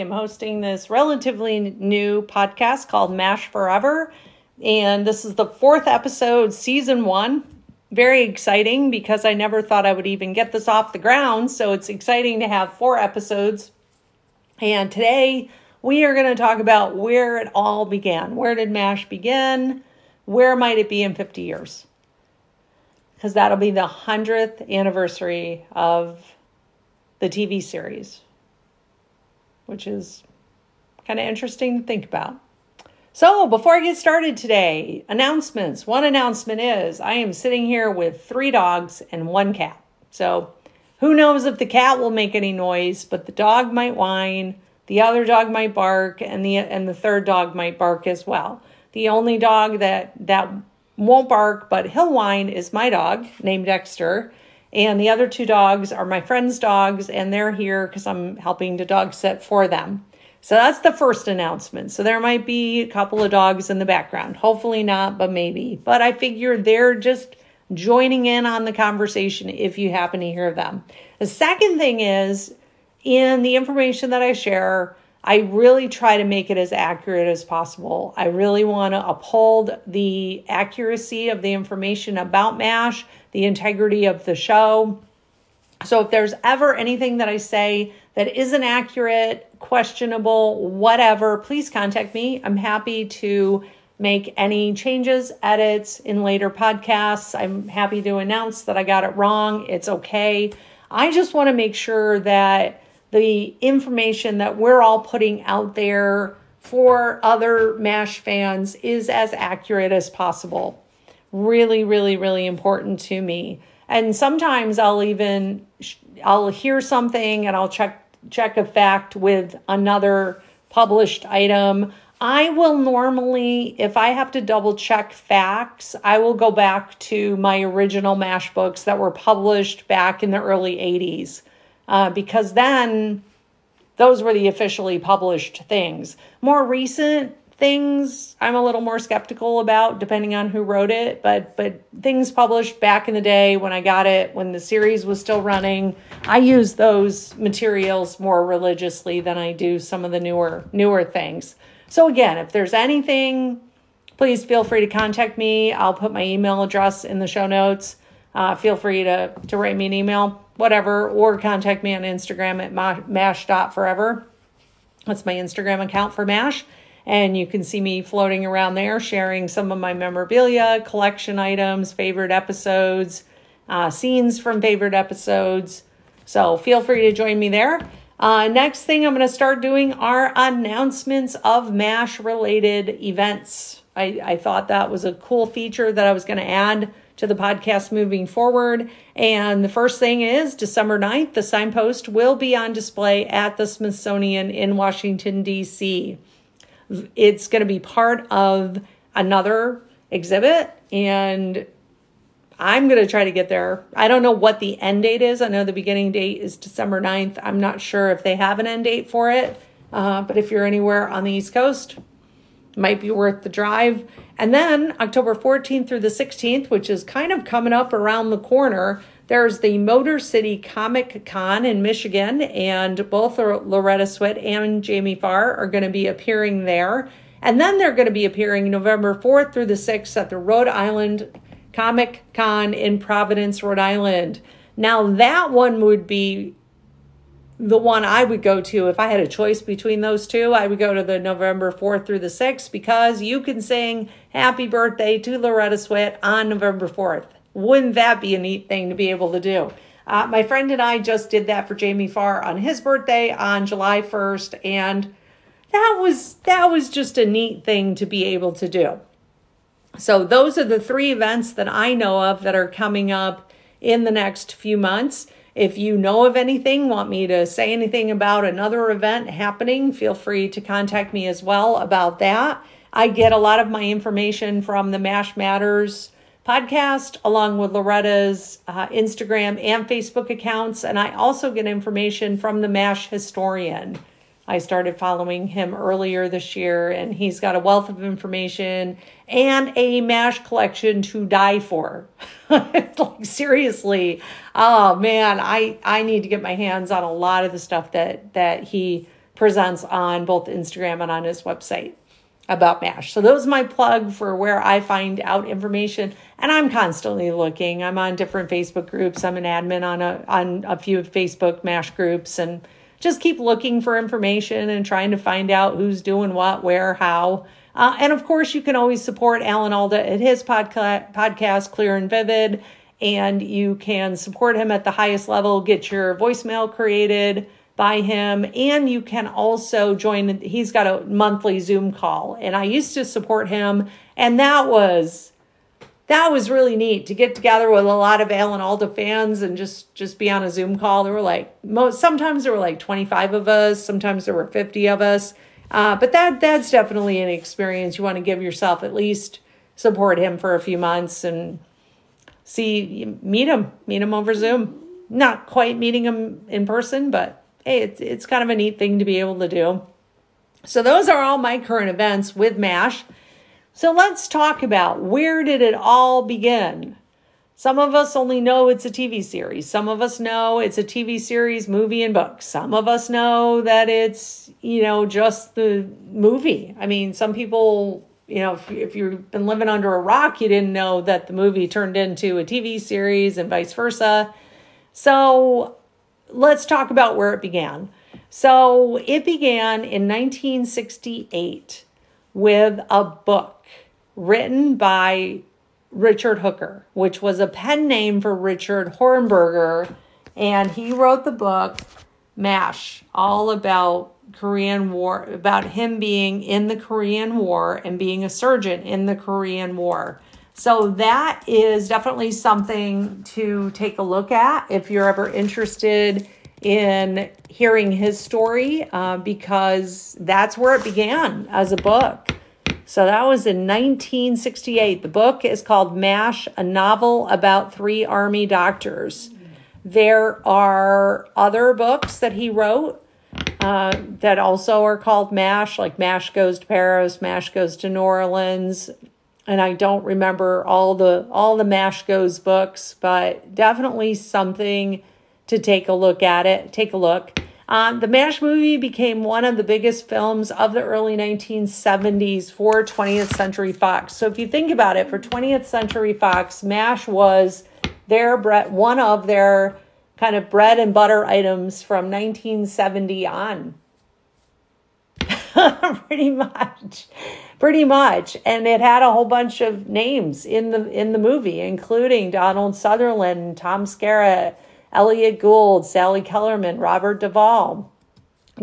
am hosting this relatively new podcast called MASH Forever. And this is the fourth episode, season one. Very exciting because I never thought I would even get this off the ground. So it's exciting to have four episodes. And today we are going to talk about where it all began. Where did MASH begin? Where might it be in 50 years? Because that'll be the 100th anniversary of the TV series, which is kind of interesting to think about. So, before I get started today, announcements. One announcement is I am sitting here with three dogs and one cat. So, who knows if the cat will make any noise, but the dog might whine, the other dog might bark, and the and the third dog might bark as well. The only dog that that won't bark but he'll whine is my dog named Dexter. And the other two dogs are my friend's dogs, and they're here because I'm helping to dog sit for them. So that's the first announcement. So there might be a couple of dogs in the background. Hopefully not, but maybe. But I figure they're just joining in on the conversation if you happen to hear them. The second thing is in the information that I share, I really try to make it as accurate as possible. I really want to uphold the accuracy of the information about MASH, the integrity of the show. So if there's ever anything that I say that isn't accurate, questionable, whatever, please contact me. I'm happy to make any changes, edits in later podcasts. I'm happy to announce that I got it wrong. It's okay. I just want to make sure that the information that we're all putting out there for other MASH fans is as accurate as possible. Really, really, really important to me. And sometimes I'll even I'll hear something and I'll check check a fact with another published item. I will normally, if I have to double check facts, I will go back to my original MASH books that were published back in the early 80s uh, because then those were the officially published things. More recent things I'm a little more skeptical about depending on who wrote it, but but things published back in the day when I got it when the series was still running, I use those materials more religiously than I do some of the newer newer things. So again, if there's anything, please feel free to contact me. I'll put my email address in the show notes. Uh, feel free to to write me an email whatever, or contact me on Instagram at mash.forever. That's my Instagram account for MASH. And you can see me floating around there sharing some of my memorabilia, collection items, favorite episodes, uh, scenes from favorite episodes. So feel free to join me there. Uh, next thing I'm going to start doing are announcements of MASH related events. I, I thought that was a cool feature that I was going to add to the podcast moving forward. And the first thing is December 9th, the signpost will be on display at the Smithsonian in Washington, D.C. It's going to be part of another exhibit, and I'm going to try to get there. I don't know what the end date is. I know the beginning date is December 9th. I'm not sure if they have an end date for it, uh, but if you're anywhere on the East Coast, might be worth the drive. And then October 14th through the 16th, which is kind of coming up around the corner, there's the Motor City Comic Con in Michigan, and both Loretta Swit and Jamie Farr are going to be appearing there. And then they're going to be appearing November 4th through the 6th at the Rhode Island Comic Con in Providence, Rhode Island. Now, that one would be the one I would go to if I had a choice between those two. I would go to the November 4th through the 6th because you can sing happy birthday to Loretta Swit on November 4th. Wouldn't that be a neat thing to be able to do? Uh, my friend and I just did that for Jamie Farr on his birthday on July 1st, and that was that was just a neat thing to be able to do. So those are the three events that I know of that are coming up in the next few months. If you know of anything, want me to say anything about another event happening, feel free to contact me as well about that. I get a lot of my information from the MASH Matters podcast, along with Loretta's uh, Instagram and Facebook accounts. And I also get information from the MASH historian. I started following him earlier this year, and he's got a wealth of information and a MASH collection to die for. like seriously, oh man, I I need to get my hands on a lot of the stuff that that he presents on both Instagram and on his website about MASH. So those my plug for where I find out information and I'm constantly looking. I'm on different Facebook groups. I'm an admin on a on a few Facebook MASH groups and just keep looking for information and trying to find out who's doing what, where, how. Uh, and of course, you can always support Alan Alda at his podca- podcast, Clear and Vivid, and you can support him at the highest level, get your voicemail created by him, and you can also join. He's got a monthly Zoom call, and I used to support him, and that was that was really neat to get together with a lot of Alan Alda fans and just just be on a Zoom call. There were like most sometimes there were like 25 of us, sometimes there were 50 of us. Uh, but that that's definitely an experience you want to give yourself at least support him for a few months and see meet him meet him over Zoom. Not quite meeting him in person, but hey, it's it's kind of a neat thing to be able to do. So those are all my current events with MASH. So let's talk about where did it all begin? Some of us only know it's a TV series. Some of us know it's a TV series, movie, and book. Some of us know that it's, you know, just the movie. I mean, some people, you know, if, if you've been living under a rock, you didn't know that the movie turned into a TV series and vice versa. So let's talk about where it began. So it began in 1968 with a book written by Richard Hooker, which was a pen name for Richard Hornberger. And he wrote the book MASH, all about Korean War, about him being in the Korean War and being a surgeon in the Korean War. So that is definitely something to take a look at if you're ever interested in hearing his story, uh, because that's where it began as a book. So that was in 1968. The book is called MASH, a novel about three army doctors. There are other books that he wrote uh, that also are called MASH, like MASH Goes to Paris, MASH Goes to New Orleans. And I don't remember all the all the MASH Goes books, but definitely something to take a look at it. Take a look. Um, the MASH movie became one of the biggest films of the early 1970s for 20th Century Fox. So if you think about it, for 20th Century Fox, MASH was their bread, one of their kind of bread and butter items from 1970 on. pretty much pretty much and it had a whole bunch of names in the in the movie including donald sutherland tom skerritt elliott Gould, Sally Kellerman, Robert Duvall,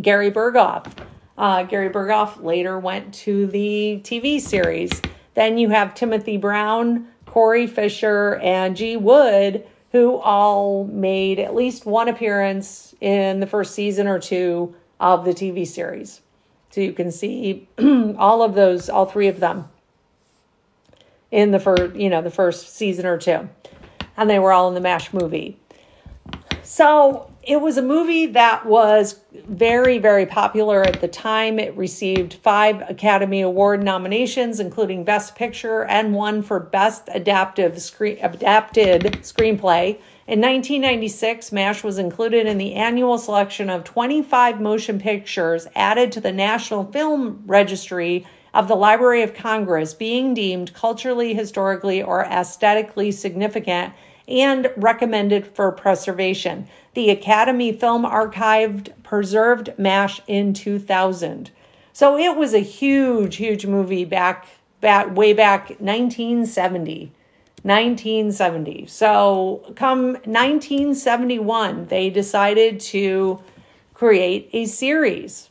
Gary Burghoff. Uh, Gary Burghoff later went to the TV series. Then you have Timothy Brown, Corey Fischer, and G. Wood, who all made at least one appearance in the first season or two of the TV series. So you can see all of those, all three of them in the first, you know, the first season or two. And they were all in the MASH movie. So it was a movie that was very, very popular at the time. It received five Academy Award nominations, including Best Picture and one for Best Adaptive Screen Adapted Screenplay. In 1996, MASH was included in the annual selection of 25 motion pictures added to the National Film Registry of the Library of Congress, being deemed culturally, historically, or aesthetically significant and recommended for preservation. The Academy Film Archive preserved MASH in 2000. So it was a huge, huge movie back, back way back 1970. 1970. So come 1971, they decided to create a series.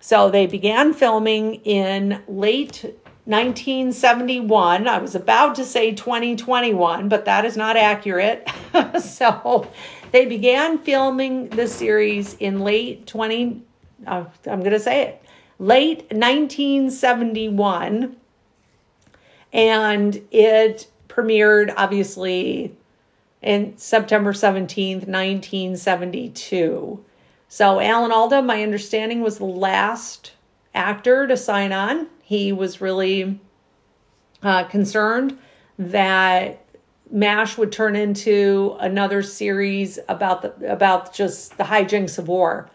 So they began filming in late 1971. I was about to say 2021, but that is not accurate. so they began filming the series in late 20, uh, I'm going to say it, late 1971. And it premiered, obviously, in September 17th, 1972. So Alan Alda, my understanding, was the last actor to sign on. He was really uh, concerned that MASH would turn into another series about the about just the hijinks of war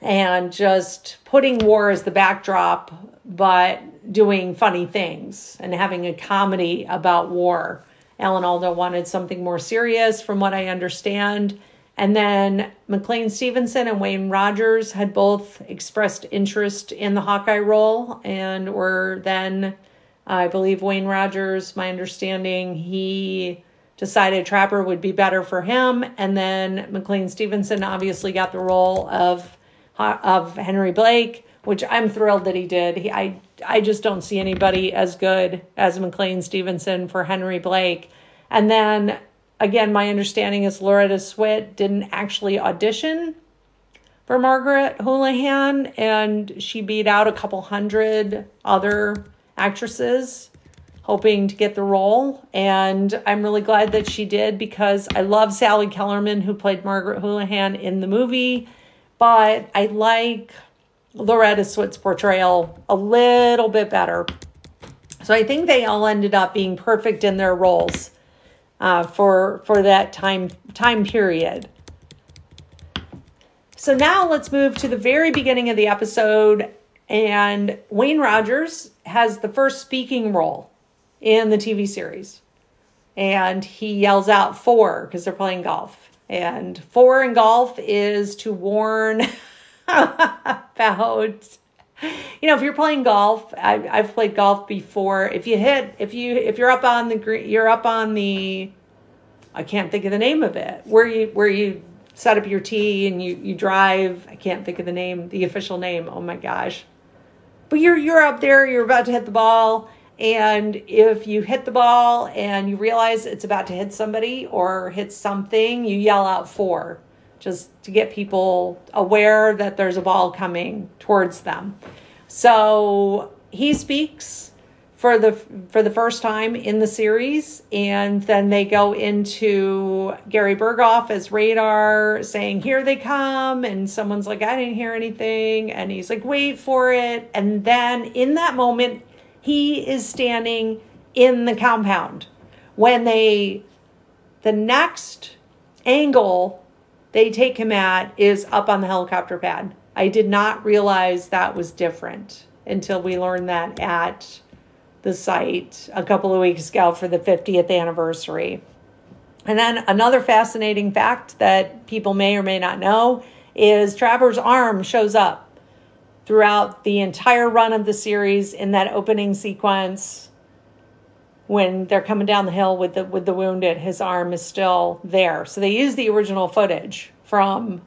and just putting war as the backdrop, but doing funny things and having a comedy about war. Alan Alda wanted something more serious, from what I understand. And then McLean Stevenson and Wayne Rogers had both expressed interest in the Hawkeye role and were then, I believe, Wayne Rogers, my understanding, he decided Trapper would be better for him. And then McLean Stevenson obviously got the role of of Henry Blake, which I'm thrilled that he did. He, I I just don't see anybody as good as McLean Stevenson for Henry Blake. And then again, my understanding is Loretta Swit didn't actually audition for Margaret Houlihan, and she beat out a couple hundred other actresses hoping to get the role. And I'm really glad that she did because I love Sally Kellerman, who played Margaret Houlihan in the movie, but I like Loretta Swit's portrayal a little bit better. So I think they all ended up being perfect in their roles uh, for for that time time period. So now let's move to the very beginning of the episode, and Wayne Rogers has the first speaking role in the TV series, and he yells out four because they're playing golf, and four in golf is to warn about you know if you're playing golf I, i've played golf before. If you hit if you if you're up on the green you're up on the i can't think of the name of it where you where you set up your tee and you you drive. I can't think of the name the official name. Oh my gosh. But you're you're up there you're about to hit the ball and if you hit the ball and you realize it's about to hit somebody or hit something you yell out four just to get people aware that there's a ball coming towards them. So he speaks for the for the first time in the series and then they go into Gary Burghoff as radar saying here they come and someone's like I didn't hear anything and he's like wait for it and then in that moment he is standing in the compound when they the next angle they take him at is up on the helicopter pad. I did not realize that was different until we learned that at the site a couple of weeks ago for the 50th anniversary. And then another fascinating fact that people may or may not know is Trapper's arm shows up throughout the entire run of the series in that opening sequence when they're coming down the hill with the with the wounded his arm is still there. So they use the original footage from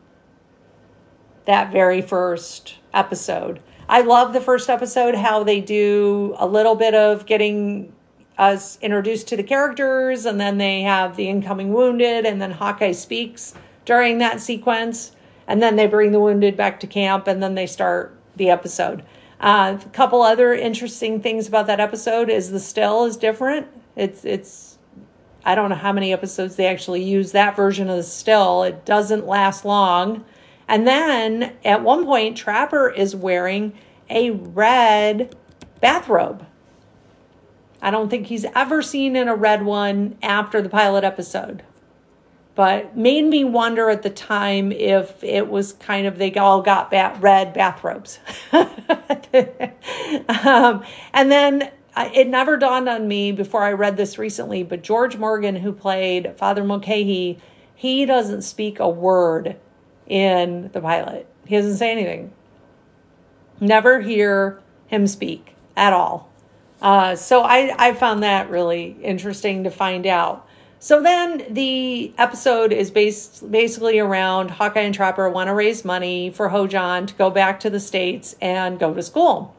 that very first episode. I love the first episode how they do a little bit of getting us introduced to the characters and then they have the incoming wounded and then hawkeye speaks during that sequence and then they bring the wounded back to camp and then they start the episode uh, a couple other interesting things about that episode is the still is different. It's it's I don't know how many episodes they actually use that version of the still. It doesn't last long. And then at one point, Trapper is wearing a red bathrobe. I don't think he's ever seen in a red one after the pilot episode but made me wonder at the time if it was kind of they all got bat, red bathrobes. um, and then it never dawned on me before I read this recently, but George Morgan, who played Father Mulcahy, he doesn't speak a word in the pilot. He doesn't say anything. Never hear him speak at all. Uh, so I, I found that really interesting to find out. So then the episode is based basically around Hawkeye and Trapper want to raise money for Ho-Jon to go back to the States and go to school.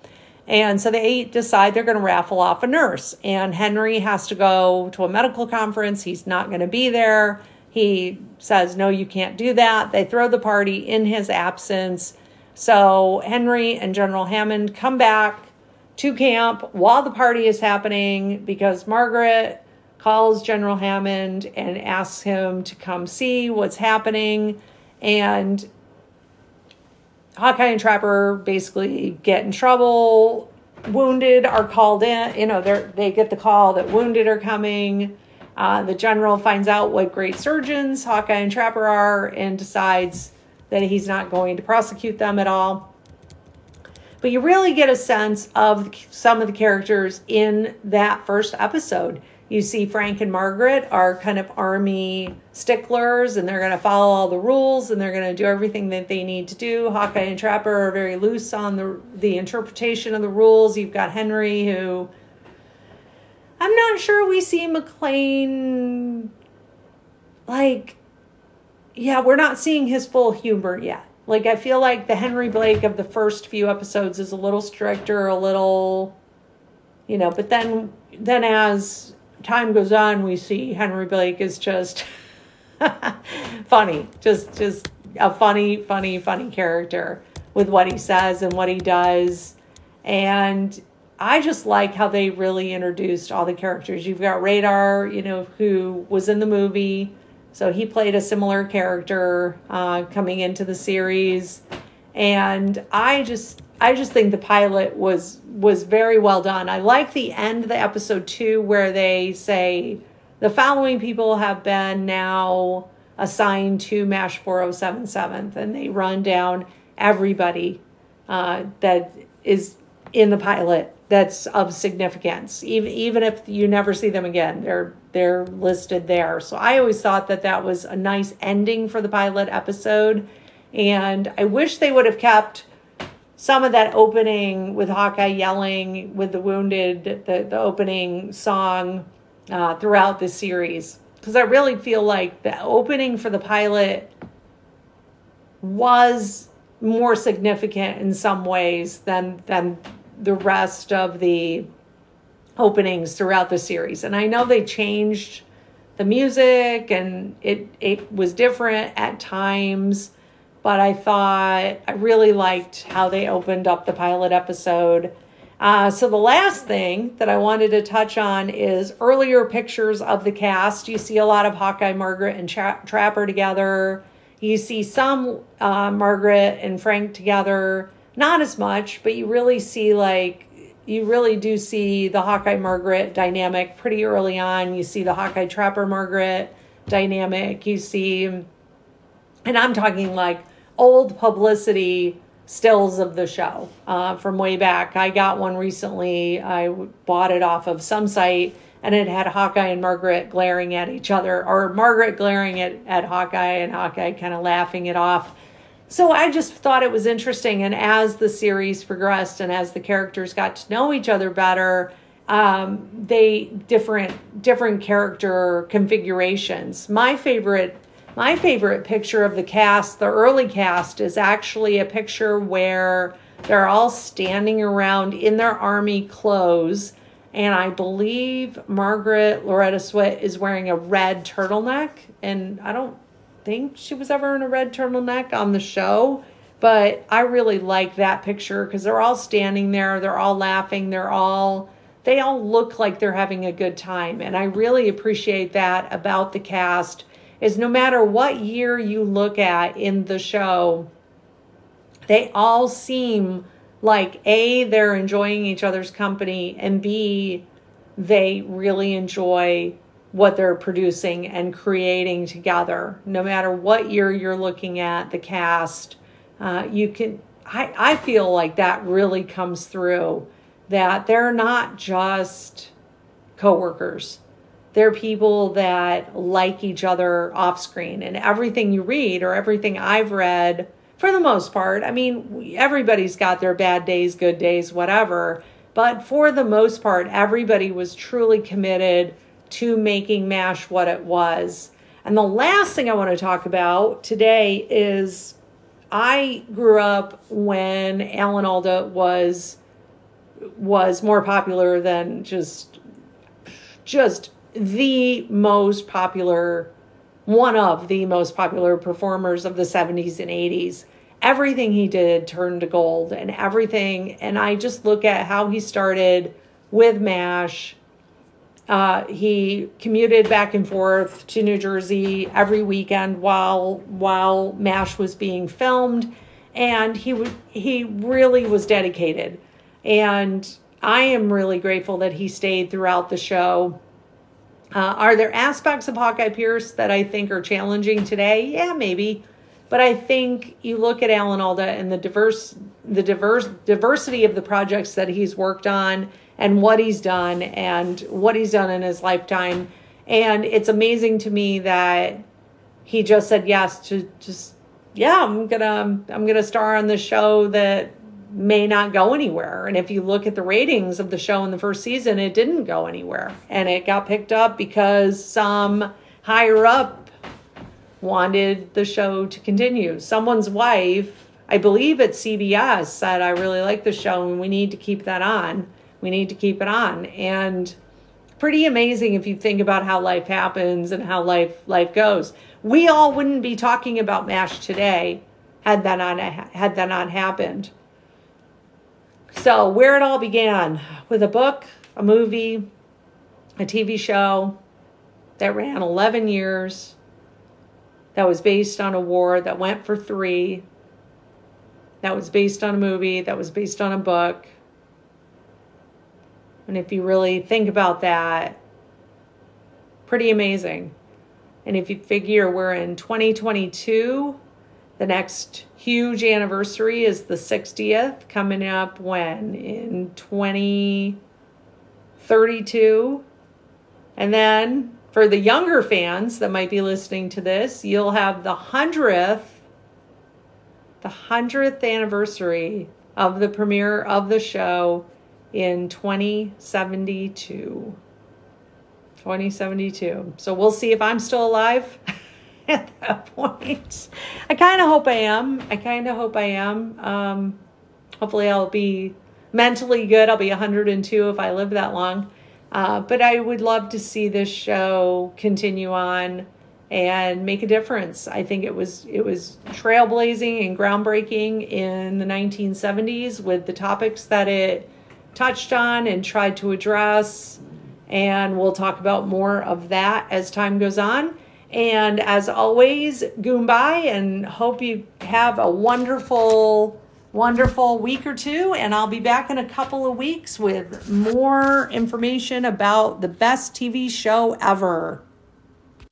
And so they decide they're going to raffle off a nurse. And Henry has to go to a medical conference. He's not going to be there. He says, No, you can't do that. They throw the party in his absence. So Henry and General Hammond come back to camp while the party is happening because Margaret calls General Hammond and asks him to come see what's happening. And Hawkeye and Trapper basically get in trouble. Wounded are called in. You know, they they get the call that wounded are coming. Uh, the general finds out what great surgeons Hawkeye and Trapper are and decides that he's not going to prosecute them at all. But you really get a sense of some of the characters in that first episode. You see Frank and Margaret are kind of army sticklers and they're going to follow all the rules and they're going to do everything that they need to do. Hawkeye and Trapper are very loose on the the interpretation of the rules. You've got Henry who I'm not sure we see McLean like yeah, we're not seeing his full humor yet. Like I feel like the Henry Blake of the first few episodes is a little stricter, a little you know, but then then as time goes on, we see Henry Blake is just funny, just just a funny, funny, funny character with what he says and what he does, and I just like how they really introduced all the characters. You've got Radar, you know, who was in the movie, so he played a similar character uh, coming into the series, and I just I just think the pilot was was very well done. I like the end of the episode two where they say the following people have been now assigned to MASH 4077 and they run down everybody uh, that is in the pilot that's of significance. Even even if you never see them again, they're they're listed there. So I always thought that that was a nice ending for the pilot episode, and I wish they would have kept some of that opening with Hawkeye yelling with the wounded, the, the opening song uh, throughout the series. Because I really feel like the opening for the pilot was more significant in some ways than than the rest of the openings throughout the series. And I know they changed the music and it it was different at times but I thought I really liked how they opened up the pilot episode. Uh, so, the last thing that I wanted to touch on is earlier pictures of the cast. You see a lot of Hawkeye, Margaret, and Tra- Trapper together. You see some uh, Margaret and Frank together, not as much, but you really see like you really do see the Hawkeye Margaret dynamic pretty early on. You see the Hawkeye Trapper Margaret dynamic. You see, and I'm talking like old publicity stills of the show uh, from way back. I got one recently. I bought it off of some site and it had Hawkeye and Margaret glaring at each other, or Margaret glaring at, at Hawkeye and Hawkeye kind of laughing it off. So I just thought it was interesting. And as the series progressed and as the characters got to know each other better, um, they different different character configurations. My favorite my favorite picture of the cast, the early cast, is actually a picture where they're all standing around in their army clothes. And I believe Margaret Loretta Swit is wearing a red turtleneck. And I don't think she was ever in a red turtleneck on the show. But I really like that picture because they're all standing there, they're all laughing, they're all they all look like they're having a good time. And I really appreciate that about the cast is no matter what year you look at in the show, they all seem like A, they're enjoying each other's company, and B, they really enjoy what they're producing and creating together. No matter what year you're looking at, the cast, uh, you can, I, I feel like that really comes through that they're not just coworkers they're people that like each other off screen and everything you read or everything I've read for the most part. I mean, everybody's got their bad days, good days, whatever. But for the most part, everybody was truly committed to making MASH what it was. And the last thing I want to talk about today is I grew up when Alan Alda was was more popular than just just the most popular, one of the most popular performers of the 70s and 80s. Everything he did turned to gold and everything. And I just look at how he started with MASH. Uh, he commuted back and forth to New Jersey every weekend while while MASH was being filmed. and he w- he really was dedicated and i am really grateful that he stayed throughout the show uh, are there aspects of hawkeye pierce that i think are challenging today? Yeah maybe. But i think you look at alan alda and the diverse the diverse diversity of the projects that he's worked on and what he's done and what he's done in his lifetime. And it's amazing to me that he just said yes to just yeah i'm gonna i'm gonna star on the show that may not go anywhere. And if you look at the ratings of the show in the first season it didn't go anywhere. And it got picked up because some higher up wanted the show to continue. Someone's wife i believe at cbs said i really like the show and we need to keep that on. We need to keep it on. And pretty amazing if you think about how life happens and how life life goes. We all wouldn't be talking about MASH today had that not had that not happened. So, where it all began with a book, a movie, a TV show that ran 11 years, that was based on a war that went for three, that was based on a movie, that was based on a book. And if you really think about that, pretty amazing. And if you figure we're in 2022, the next huge anniversary is the 60th coming up when? In 2032. And then for the younger fans that might be listening to this, you'll have the 100th the 100th anniversary of the premiere of the show in 2072. 2072. So we'll see if I'm still alive at that point. I kind of hope I am. I kind of hope I am. Um, hopefully, I'll be mentally good. I'll be 102 if I live that long. Uh, but I would love to see this show continue on and make a difference. I think it was it was trailblazing and groundbreaking in the 1970s with the topics that it touched on and tried to address and we'll talk about more of that as time goes on. And as always, Goombye, and hope you have a wonderful, wonderful week or two. And I'll be back in a couple of weeks with more information about the best TV show ever.